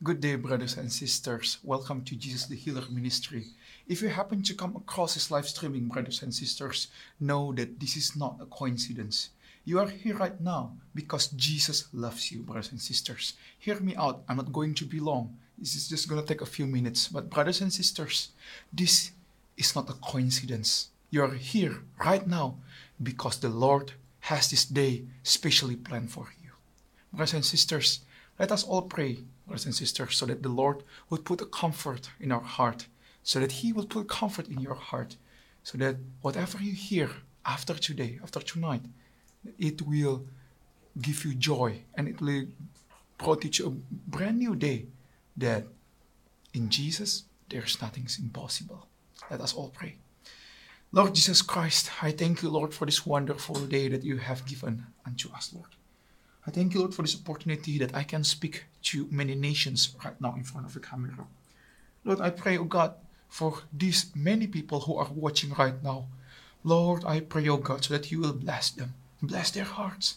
Good day, brothers and sisters. Welcome to Jesus the Healer Ministry. If you happen to come across this live streaming, brothers and sisters, know that this is not a coincidence. You are here right now because Jesus loves you, brothers and sisters. Hear me out. I'm not going to be long. This is just going to take a few minutes. But, brothers and sisters, this is not a coincidence. You are here right now because the Lord has this day specially planned for you. Brothers and sisters, let us all pray, brothers and sisters, so that the Lord would put a comfort in our heart, so that He will put comfort in your heart, so that whatever you hear after today, after tonight, it will give you joy and it will brought you a brand new day that in Jesus there's nothing impossible. Let us all pray. Lord Jesus Christ, I thank you, Lord, for this wonderful day that you have given unto us, Lord. I thank you, Lord, for this opportunity that I can speak to many nations right now in front of the camera. Lord, I pray, oh God, for these many people who are watching right now. Lord, I pray, oh God, so that you will bless them, bless their hearts,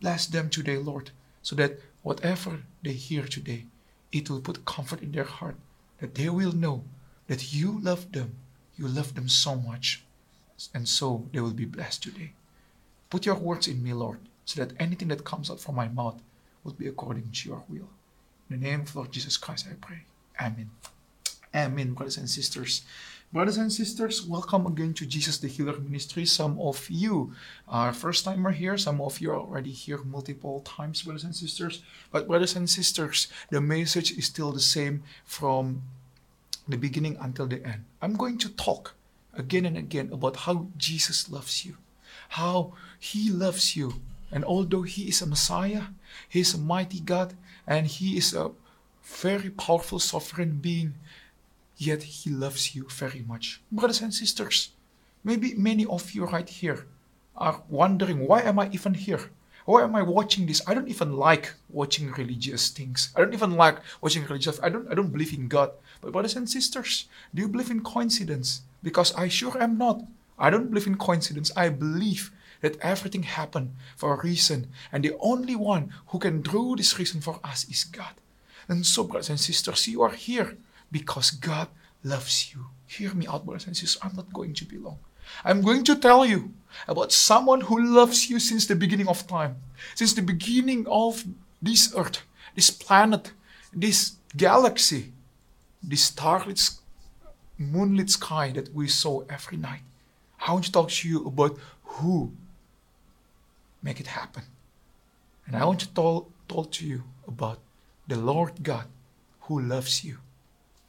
bless them today, Lord, so that whatever they hear today, it will put comfort in their heart, that they will know that you love them, you love them so much, and so they will be blessed today. Put your words in me, Lord, so that anything that comes out from my mouth would be according to your will. In the name of Lord Jesus Christ, I pray. Amen. Amen, brothers and sisters. Brothers and sisters, welcome again to Jesus the Healer Ministry. Some of you are first timer here, some of you are already here multiple times, brothers and sisters. But, brothers and sisters, the message is still the same from the beginning until the end. I'm going to talk again and again about how Jesus loves you, how He loves you. And although He is a Messiah, He is a mighty God, and He is a very powerful sovereign being, yet He loves you very much. Brothers and sisters, maybe many of you right here are wondering why am I even here? Why am I watching this? I don't even like watching religious things. I don't even like watching religious. I don't I don't believe in God. But brothers and sisters, do you believe in coincidence? Because I sure am not. I don't believe in coincidence. I believe that everything happened for a reason, and the only one who can draw this reason for us is God. And so, brothers and sisters, you are here because God loves you. Hear me out, brothers and sisters. I'm not going to be long. I'm going to tell you about someone who loves you since the beginning of time, since the beginning of this earth, this planet, this galaxy, this starlit, moonlit sky that we saw every night. I want to talk to you about who make it happen. And I want to talk, to you about the Lord God who loves you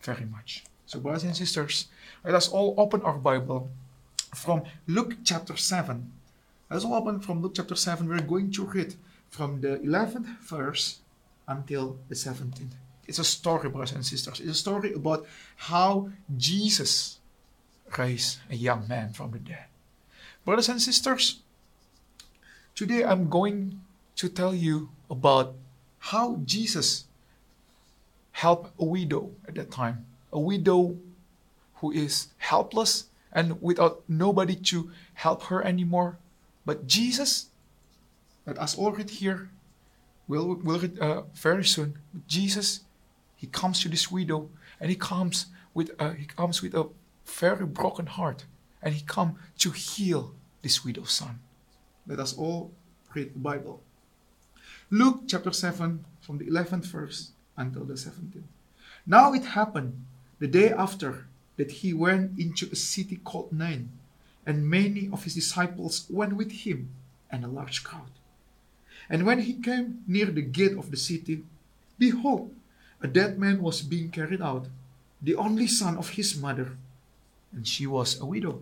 very much. So, brothers and sisters, let us all open our Bible from Luke chapter 7. Let us all open from Luke chapter 7. We're going to read from the 11th verse until the 17th. It's a story, brothers and sisters. It's a story about how Jesus raised a young man from the dead. Brothers and sisters, today I'm going to tell you about how Jesus helped a widow at that time. A widow who is helpless and without nobody to help her anymore. But Jesus, let us all read here, we'll, we'll read uh, very soon. Jesus, he comes to this widow and he comes with a, he comes with a very broken heart and he come to heal this widow's son. Let us all read the Bible. Luke chapter 7 from the 11th verse until the 17th. Now it happened the day after that he went into a city called Nain, and many of his disciples went with him, and a large crowd. And when he came near the gate of the city, behold, a dead man was being carried out, the only son of his mother, and she was a widow.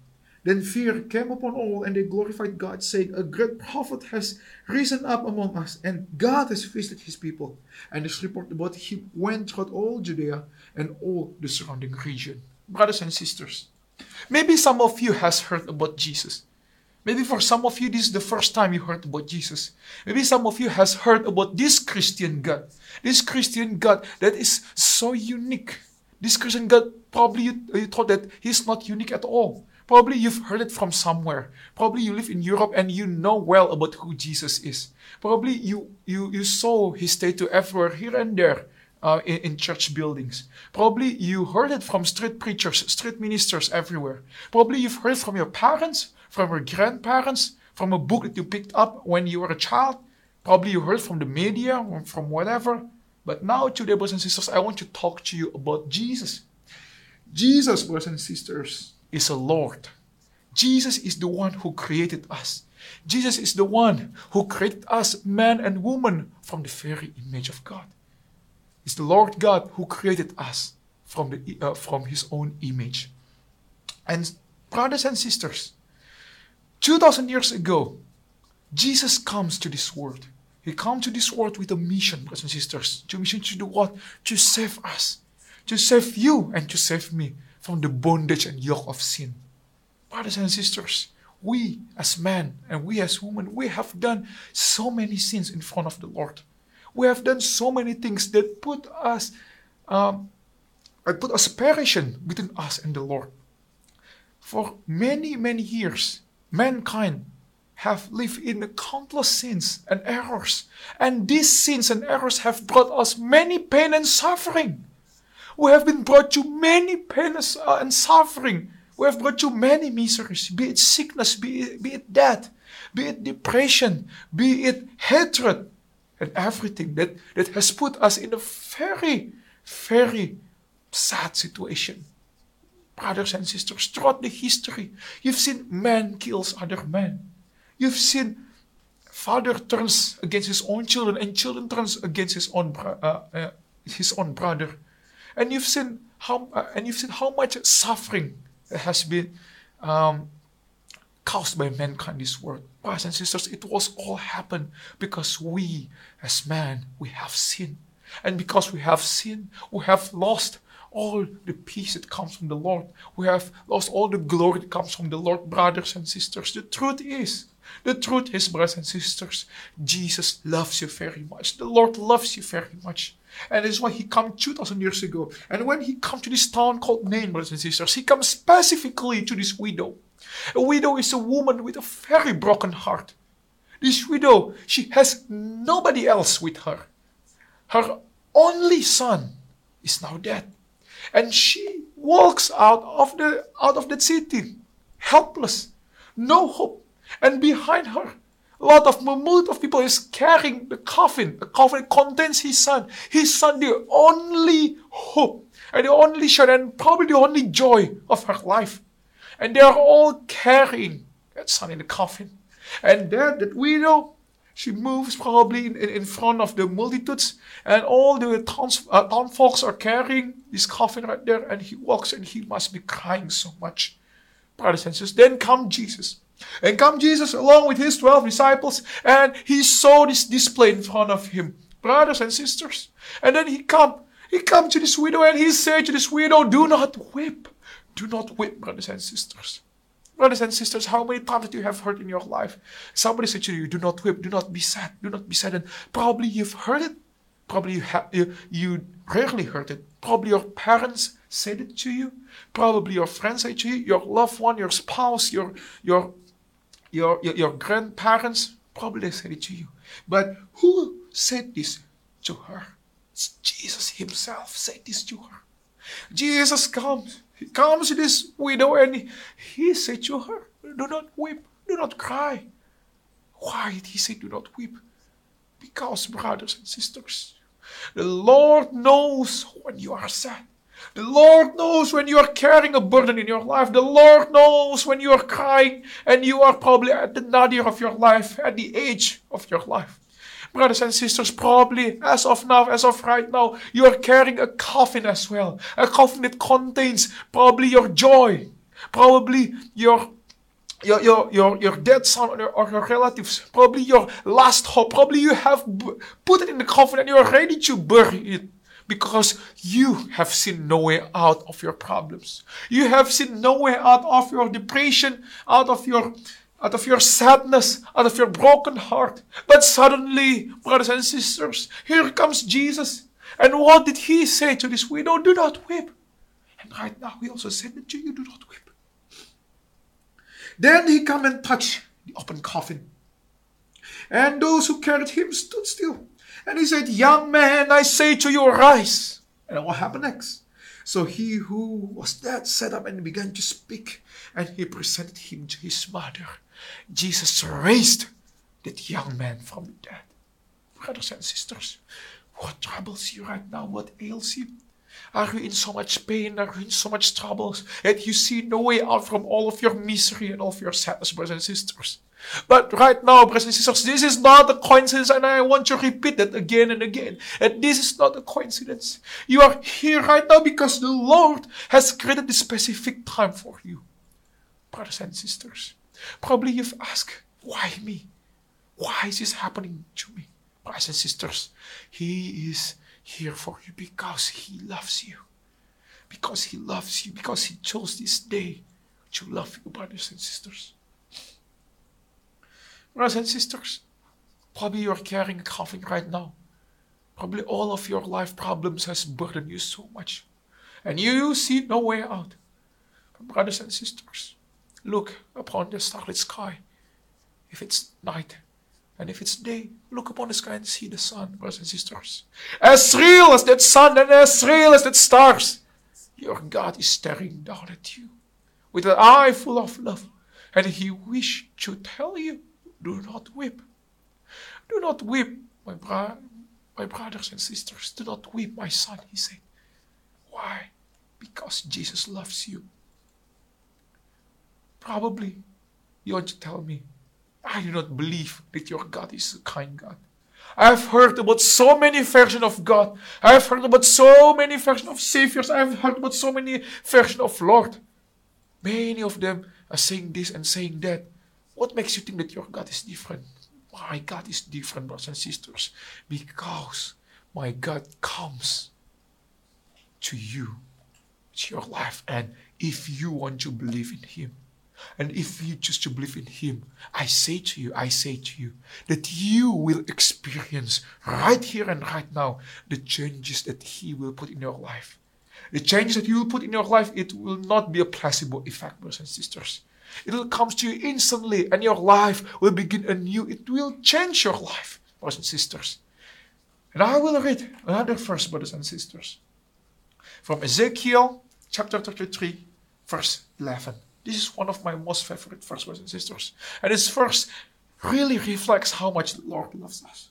Then fear came upon all, and they glorified God, saying, A great prophet has risen up among us, and God has visited his people. And this report about him went throughout all Judea and all the surrounding region. Brothers and sisters, Maybe some of you has heard about Jesus. Maybe for some of you, this is the first time you heard about Jesus. Maybe some of you has heard about this Christian God. This Christian God that is so unique. This Christian God, probably you, you thought that he's not unique at all. Probably you've heard it from somewhere. Probably you live in Europe and you know well about who Jesus is. Probably you, you, you saw his statue everywhere, here and there. Uh, in, in, church buildings. Probably you heard it from street preachers, street ministers everywhere. Probably you've heard from your parents, from your grandparents, from a book that you picked up when you were a child. Probably you heard from the media, from whatever. But now, today, brothers and sisters, I want to talk to you about Jesus. Jesus, brothers and sisters, is a Lord. Jesus is the one who created us. Jesus is the one who created us, man and woman, from the very image of God. It's the Lord God who created us from, the, uh, from His own image. And brothers and sisters, 2000 years ago, Jesus comes to this world. He comes to this world with a mission, brothers and sisters. To mission to do what? To save us. To save you and to save me from the bondage and yoke of sin. Brothers and sisters, we as men and we as women, we have done so many sins in front of the Lord. We have done so many things that put us, um, put a separation between us and the Lord. For many, many years, mankind have lived in countless sins and errors. And these sins and errors have brought us many pain and suffering. We have been brought to many pain and suffering. We have brought you many miseries, be it sickness, be it, be it death, be it depression, be it hatred, and everything that, that has put us in a very, very sad situation. Brothers and sisters, throughout the history, you've seen man kills other men. You've seen father turns against his own children and children turns against his own uh, uh, his own brother. And you've seen how uh, and you've seen how much suffering has been um, caused by mankind this world. Brothers and sisters, it was all happened because we as man we have sinned. And because we have sinned, we have lost all the peace that comes from the Lord. We have lost all the glory that comes from the Lord, brothers and sisters. The truth is, the truth is, brothers and sisters, Jesus loves you very much. The Lord loves you very much. And this is why he came 2000 years ago. And when he come to this town called Nain, brothers and sisters, he comes specifically to this widow. A widow is a woman with a very broken heart. This widow, she has nobody else with her. Her only son is now dead. And she walks out of the out of the city, helpless, no hope. And behind her, a lot of mammoth of people is carrying the coffin. The coffin contains his son. His son, the only hope and the only shine and probably the only joy of her life. And they are all carrying that son in the coffin. And there, that widow, she moves probably in, in front of the multitudes, and all the towns, uh, town folks are carrying this coffin right there, and he walks and he must be crying so much. Brothers and sisters, then come Jesus. And come Jesus along with his 12 disciples, and he saw this display in front of him, brothers and sisters. And then he come, he come to this widow, and he said to this widow, Do not weep. Do not weep, brothers and sisters. Brothers and sisters, how many times do you have heard in your life? Somebody said to you, Do not weep, do not be sad, do not be saddened. Probably you've heard it. Probably you, have, you, you rarely heard it. Probably your parents said it to you. Probably your friends said to you, your loved one, your spouse, your, your your, your, your grandparents probably said it to you. But who said this to her? It's Jesus himself said this to her. Jesus comes. He comes to this widow and he, he said to her, Do not weep, do not cry. Why did he say, Do not weep? Because, brothers and sisters, the Lord knows when you are sad. The Lord knows when you are carrying a burden in your life. The Lord knows when you are crying and you are probably at the nadir of your life, at the age of your life. Brothers and sisters, probably as of now, as of right now, you are carrying a coffin as well. A coffin that contains probably your joy, probably your your, your, your, your dead son or your, or your relatives, probably your last hope, probably you have put it in the coffin and you are ready to bury it because you have seen no way out of your problems. You have seen no way out of your depression, out of your out of your sadness, out of your broken heart. But suddenly, brothers and sisters, here comes Jesus. And what did he say to this widow? Do not weep. And right now, he also said to you, do not weep. Then he come and touch the open coffin. And those who carried him stood still. And he said, Young man, I say to you, rise. And what happened next? So he who was dead sat up and began to speak, and he presented him to his mother. Jesus raised that young man from the dead. Brothers and sisters, what troubles you right now? What ails you? Are you in so much pain? Are you in so much troubles that you see no way out from all of your misery and all of your sadness, brothers and sisters? But right now, brothers and sisters, this is not a coincidence, and I want to repeat that again and again. And this is not a coincidence. You are here right now because the Lord has created a specific time for you. Brothers and sisters, probably you've asked, why me? Why is this happening to me? Brothers and sisters, He is here for you because He loves you. Because He loves you. Because He chose this day to love you, brothers and sisters. Brothers and sisters, probably you're carrying a coffin right now. Probably all of your life problems has burdened you so much. And you see no way out. Brothers and sisters, look upon the starlit sky. If it's night, and if it's day, look upon the sky and see the sun, brothers and sisters. As real as that sun and as real as that stars, your God is staring down at you with an eye full of love. And He wished to tell you do not weep. Do not weep, my, bro- my brothers and sisters. Do not weep, my son, he said. Why? Because Jesus loves you. Probably you want to tell me, I do not believe that your God is a kind God. I have heard about so many versions of God. I have heard about so many versions of Saviors. I have heard about so many versions of Lord. Many of them are saying this and saying that. What makes you think that your God is different? My God is different, brothers and sisters, because my God comes to you, to your life, and if you want to believe in Him, and if you choose to believe in Him, I say to you, I say to you, that you will experience right here and right now the changes that He will put in your life. The changes that you will put in your life, it will not be a placebo effect, brothers and sisters. It will come to you instantly, and your life will begin anew. It will change your life, brothers and sisters. And I will read another verse, brothers and sisters, from Ezekiel chapter 33, verse 11. This is one of my most favorite verses, brothers and sisters. And this verse really reflects how much the Lord loves us.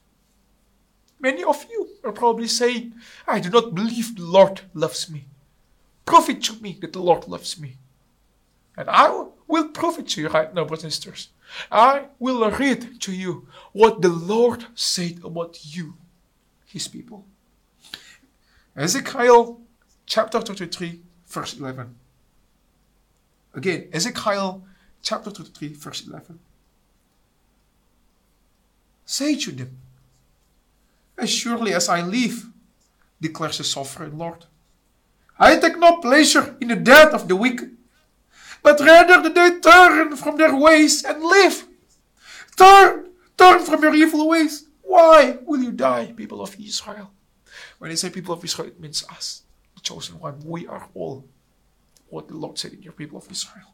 Many of you are probably saying, I do not believe the Lord loves me. Prove it to me that the Lord loves me. And I will prove it to you right now, brothers and sisters. I will read to you what the Lord said about you, his people. Ezekiel chapter 33, verse 11. Again, Ezekiel chapter 33, verse 11. Say to them, As surely as I live, declares the sovereign Lord, I take no pleasure in the death of the wicked but rather that they turn from their ways and live. Turn, turn from your evil ways. Why will you die, people of Israel? When I say people of Israel, it means us, the chosen one. We are all what the Lord said in your people of Israel.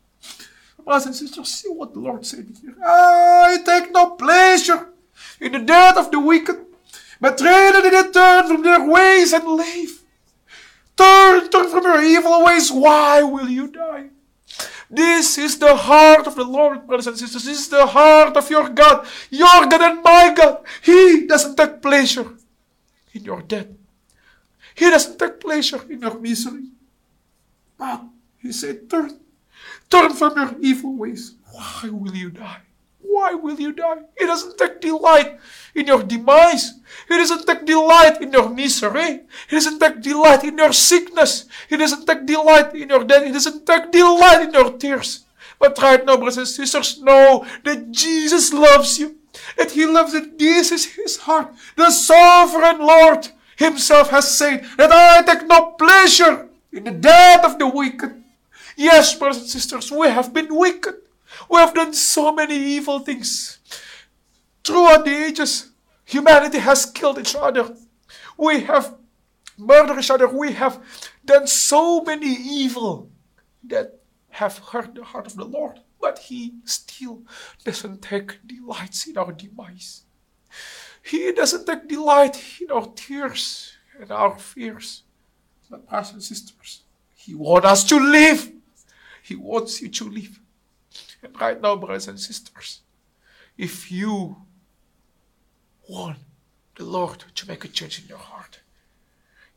Brothers and sisters, see what the Lord said here. I take no pleasure in the death of the wicked, but rather that they turn from their ways and live. Turn, turn from your evil ways. Why will you die? This is the heart of the Lord, brothers and sisters. This is the heart of your God, your God and my God. He doesn't take pleasure in your death. He doesn't take pleasure in your misery. But he said, turn, turn from your evil ways. Why will you die? Why will you die? He doesn't take delight in your demise. He doesn't take delight in your misery. He doesn't take delight in your sickness. He doesn't take delight in your death. He doesn't take delight in your tears. But right now, brothers and sisters, know that Jesus loves you. That He loves that this is His heart. The sovereign Lord himself has said that I take no pleasure in the death of the wicked. Yes, brothers and sisters, we have been wicked. We have done so many evil things. Throughout the ages, humanity has killed each other. We have murdered each other. We have done so many evil that have hurt the heart of the Lord. But He still doesn't take delight in our demise. He doesn't take delight in our tears and our fears. But brothers and sisters, He wants us to live. He wants you to live. And right now, brothers and sisters, if you want the Lord to make a change in your heart,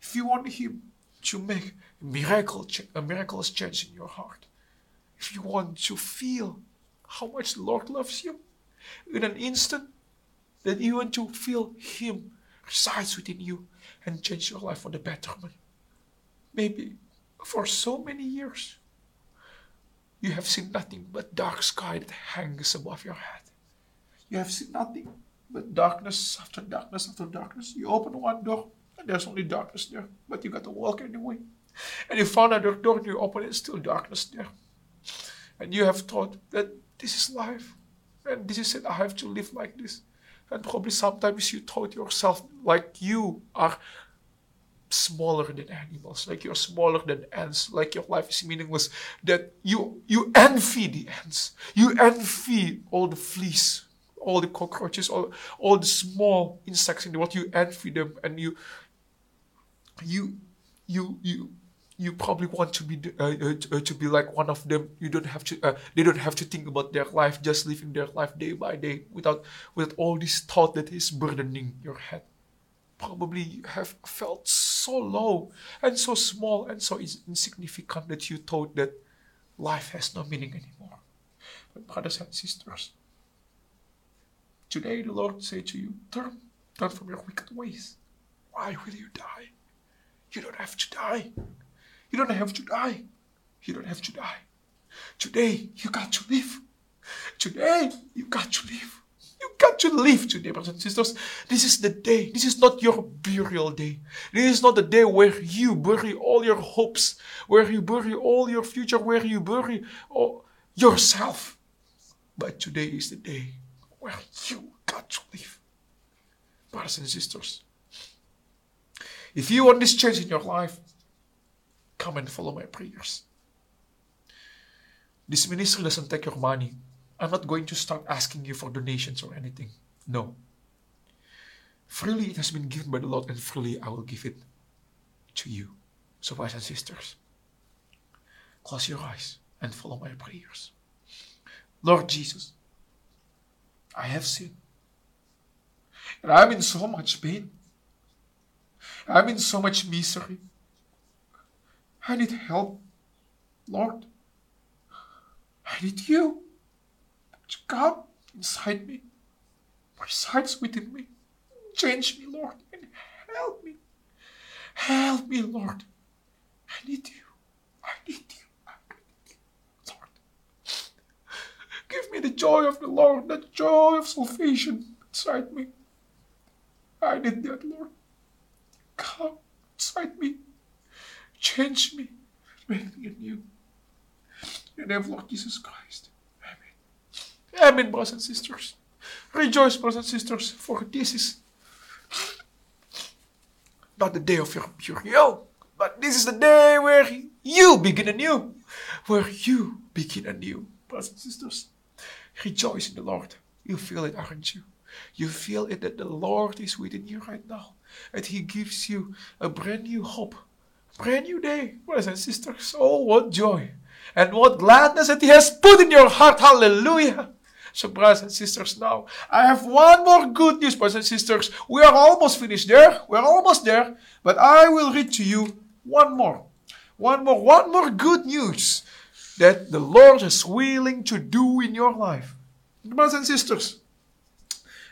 if you want Him to make a miracle, a miraculous change in your heart, if you want to feel how much the Lord loves you in an instant, that you want to feel Him resides within you and change your life for the betterment. Maybe for so many years, you have seen nothing but dark sky that hangs above your head. You have seen nothing but darkness after darkness after darkness. You open one door and there's only darkness there, but you got to walk anyway. And you found another door and you open it, still darkness there. And you have thought that this is life and this is it, I have to live like this. And probably sometimes you thought yourself like you are smaller than animals, like you're smaller than ants, like your life is meaningless, that you you envy the ants, you envy all the fleas, all the cockroaches, all, all the small insects in the world, you envy them and you you you you you probably want to be uh, uh, uh, to be like one of them. You don't have to. Uh, they don't have to think about their life, just living their life day by day, without without all this thought that is burdening your head probably have felt so low and so small and so insignificant that you thought that life has no meaning anymore. But brothers and sisters, today the Lord say to you, turn, turn from your wicked ways. Why will you die? You don't have to die. You don't have to die. You don't have to die. Today you got to live. Today you got to live. You got to live today, brothers and sisters. This is the day. This is not your burial day. This is not the day where you bury all your hopes, where you bury all your future, where you bury yourself. But today is the day where you got to live. Brothers and sisters, if you want this change in your life, come and follow my prayers. This ministry doesn't take your money. I'm not going to start asking you for donations or anything. No. Freely it has been given by the Lord, and freely I will give it to you. So, brothers and sisters, close your eyes and follow my prayers. Lord Jesus, I have sinned. And I'm in so much pain. I'm in so much misery. I need help. Lord, I need you come inside me, resides within me. Change me, Lord, and help me. Help me, Lord. I need you. I need you. I need you, Lord. Give me the joy of the Lord, the joy of salvation inside me. I need that, Lord. Come inside me. Change me. Make me anew. In the name of Lord Jesus Christ. Amen, brothers and sisters. Rejoice, brothers and sisters, for this is not the day of your burial, but this is the day where you begin anew. Where you begin anew, brothers and sisters. Rejoice in the Lord. You feel it, aren't you? You feel it that the Lord is within you right now. And He gives you a brand new hope, brand new day, brothers and sisters. Oh, what joy and what gladness that He has put in your heart. Hallelujah. So, brothers and sisters, now I have one more good news, brothers and sisters. We are almost finished there. We're almost there. But I will read to you one more. One more, one more good news that the Lord is willing to do in your life. Brothers and sisters,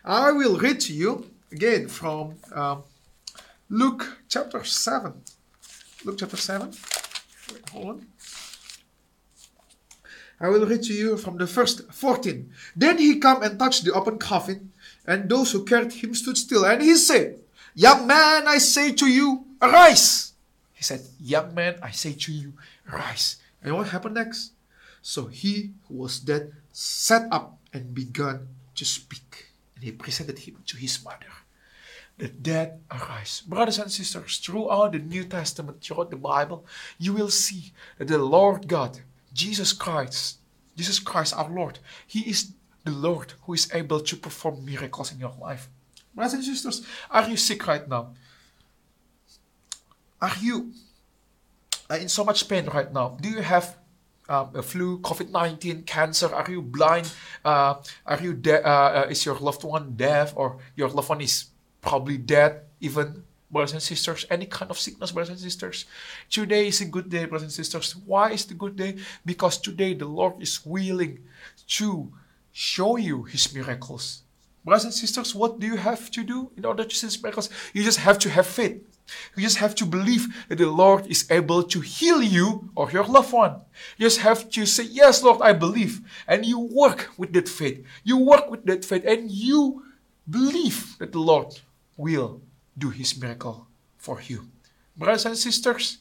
I will read to you again from um, Luke chapter 7. Luke chapter 7. Wait, hold on. I will read to you from the first 14. Then he came and touched the open coffin, and those who carried him stood still. And he said, Young man, I say to you, arise. He said, Young man, I say to you, arise. And what happened next? So he who was dead sat up and began to speak. And he presented him to his mother. The dead arise. Brothers and sisters, throughout the New Testament, throughout the Bible, you will see that the Lord God, Jesus Christ, Jesus Christ our Lord, He is the Lord who is able to perform miracles in your life. Brothers and sisters, are you sick right now? Are you uh, in so much pain right now? Do you have um, a flu, COVID 19, cancer? Are you blind? Uh, are you de- uh, uh, is your loved one deaf or your loved one is probably dead, even brothers and sisters, any kind of sickness, brothers and sisters. Today is a good day, brothers and sisters. Why is the good day? Because today the Lord is willing to show you his miracles. Brothers and sisters, what do you have to do in order to see his miracles? You just have to have faith. You just have to believe that the Lord is able to heal you or your loved one. You just have to say, Yes, Lord, I believe. And you work with that faith. You work with that faith and you believe that the Lord will do his miracle for you. Brothers and sisters,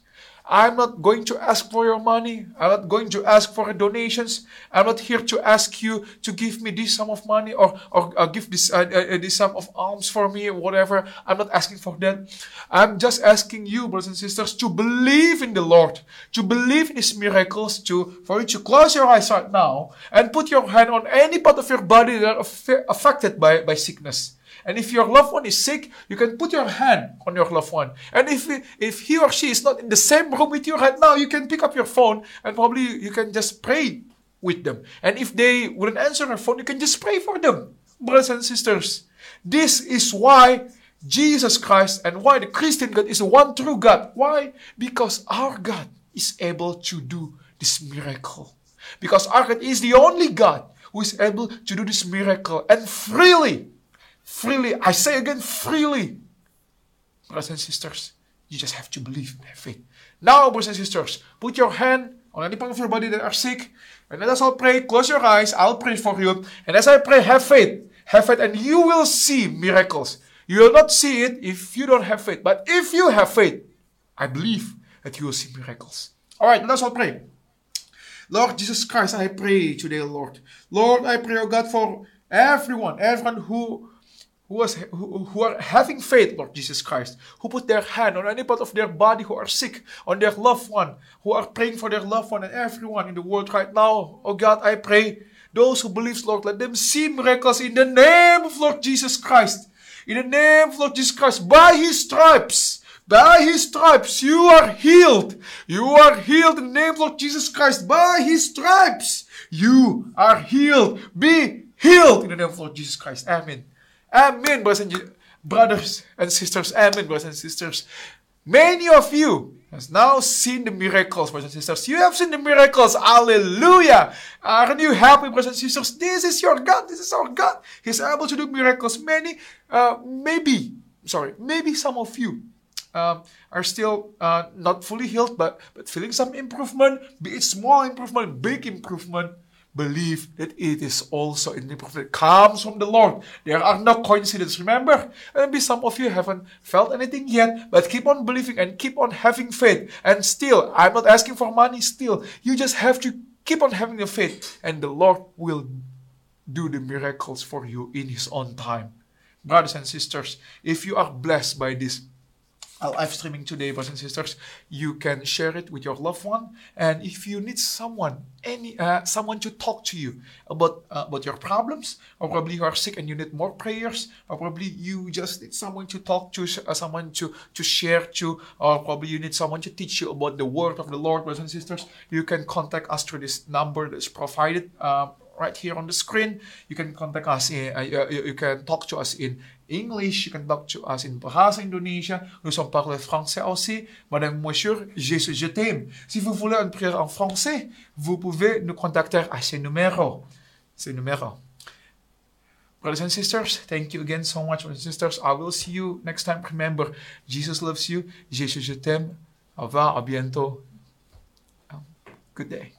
I'm not going to ask for your money. I'm not going to ask for donations. I'm not here to ask you to give me this sum of money or, or, give this, uh, uh, this sum of alms for me whatever. I'm not asking for that. I'm just asking you, brothers and sisters, to believe in the Lord, to believe in His miracles, to, for you to close your eyes right now and put your hand on any part of your body that are affected by, by sickness. And if your loved one is sick, you can put your hand on your loved one. And if, if he or she is not in the same room with you right now, you can pick up your phone and probably you can just pray with them. And if they wouldn't answer their phone, you can just pray for them. Brothers and sisters, this is why Jesus Christ and why the Christian God is the one true God. Why? Because our God is able to do this miracle. Because our God is the only God who is able to do this miracle and freely Freely, I say again, freely. Brothers and sisters, you just have to believe and have faith. Now, brothers and sisters, put your hand on any part of your body that are sick. And let us all pray. Close your eyes. I'll pray for you. And as I pray, have faith. Have faith, and you will see miracles. You will not see it if you don't have faith. But if you have faith, I believe that you will see miracles. All right, let us all pray. Lord Jesus Christ, I pray today, Lord. Lord, I pray, oh God, for everyone, everyone who who, was, who, who are having faith, Lord Jesus Christ, who put their hand on any part of their body who are sick, on their loved one, who are praying for their loved one and everyone in the world right now. Oh God, I pray those who believe, Lord, let them see miracles in the name of Lord Jesus Christ. In the name of Lord Jesus Christ, by His stripes, by His stripes, you are healed. You are healed in the name of Lord Jesus Christ. By His stripes, you are healed. Be healed in the name of Lord Jesus Christ. Amen. Amen, brothers and, brothers and sisters. Amen, brothers and sisters. Many of you has now seen the miracles, brothers and sisters. You have seen the miracles. Hallelujah. Aren't you happy, brothers and sisters? This is your God. This is our God. He's able to do miracles. Many, uh, maybe, sorry, maybe some of you um, are still uh, not fully healed, but, but feeling some improvement, be it small improvement, big improvement believe that it is also in the prophet comes from the Lord. There are no coincidences. Remember, maybe some of you haven't felt anything yet, but keep on believing and keep on having faith. And still, I'm not asking for money still. You just have to keep on having the faith, and the Lord will do the miracles for you in His own time. Brothers and sisters, if you are blessed by this live streaming today, brothers and sisters. You can share it with your loved one, and if you need someone, any uh, someone to talk to you about uh, about your problems, or probably you are sick and you need more prayers, or probably you just need someone to talk to, uh, someone to to share to, or probably you need someone to teach you about the word of the Lord, brothers and sisters. You can contact us through this number that's provided. Uh, right here on the screen. You can contact us in, uh, you, you, can talk to us in English, you can talk to us in Bahasa Indonesia. Nous sommes parlés français aussi. Madame, monsieur, Jésus, je t'aime. Si vous voulez une prière en français, vous pouvez nous contacter à ce numéro. Ce numéro. Brothers and sisters, thank you again so much, brothers and sisters. I will see you next time. Remember, Jesus loves you. Jésus, je t'aime. Au revoir, à bientôt. Good day.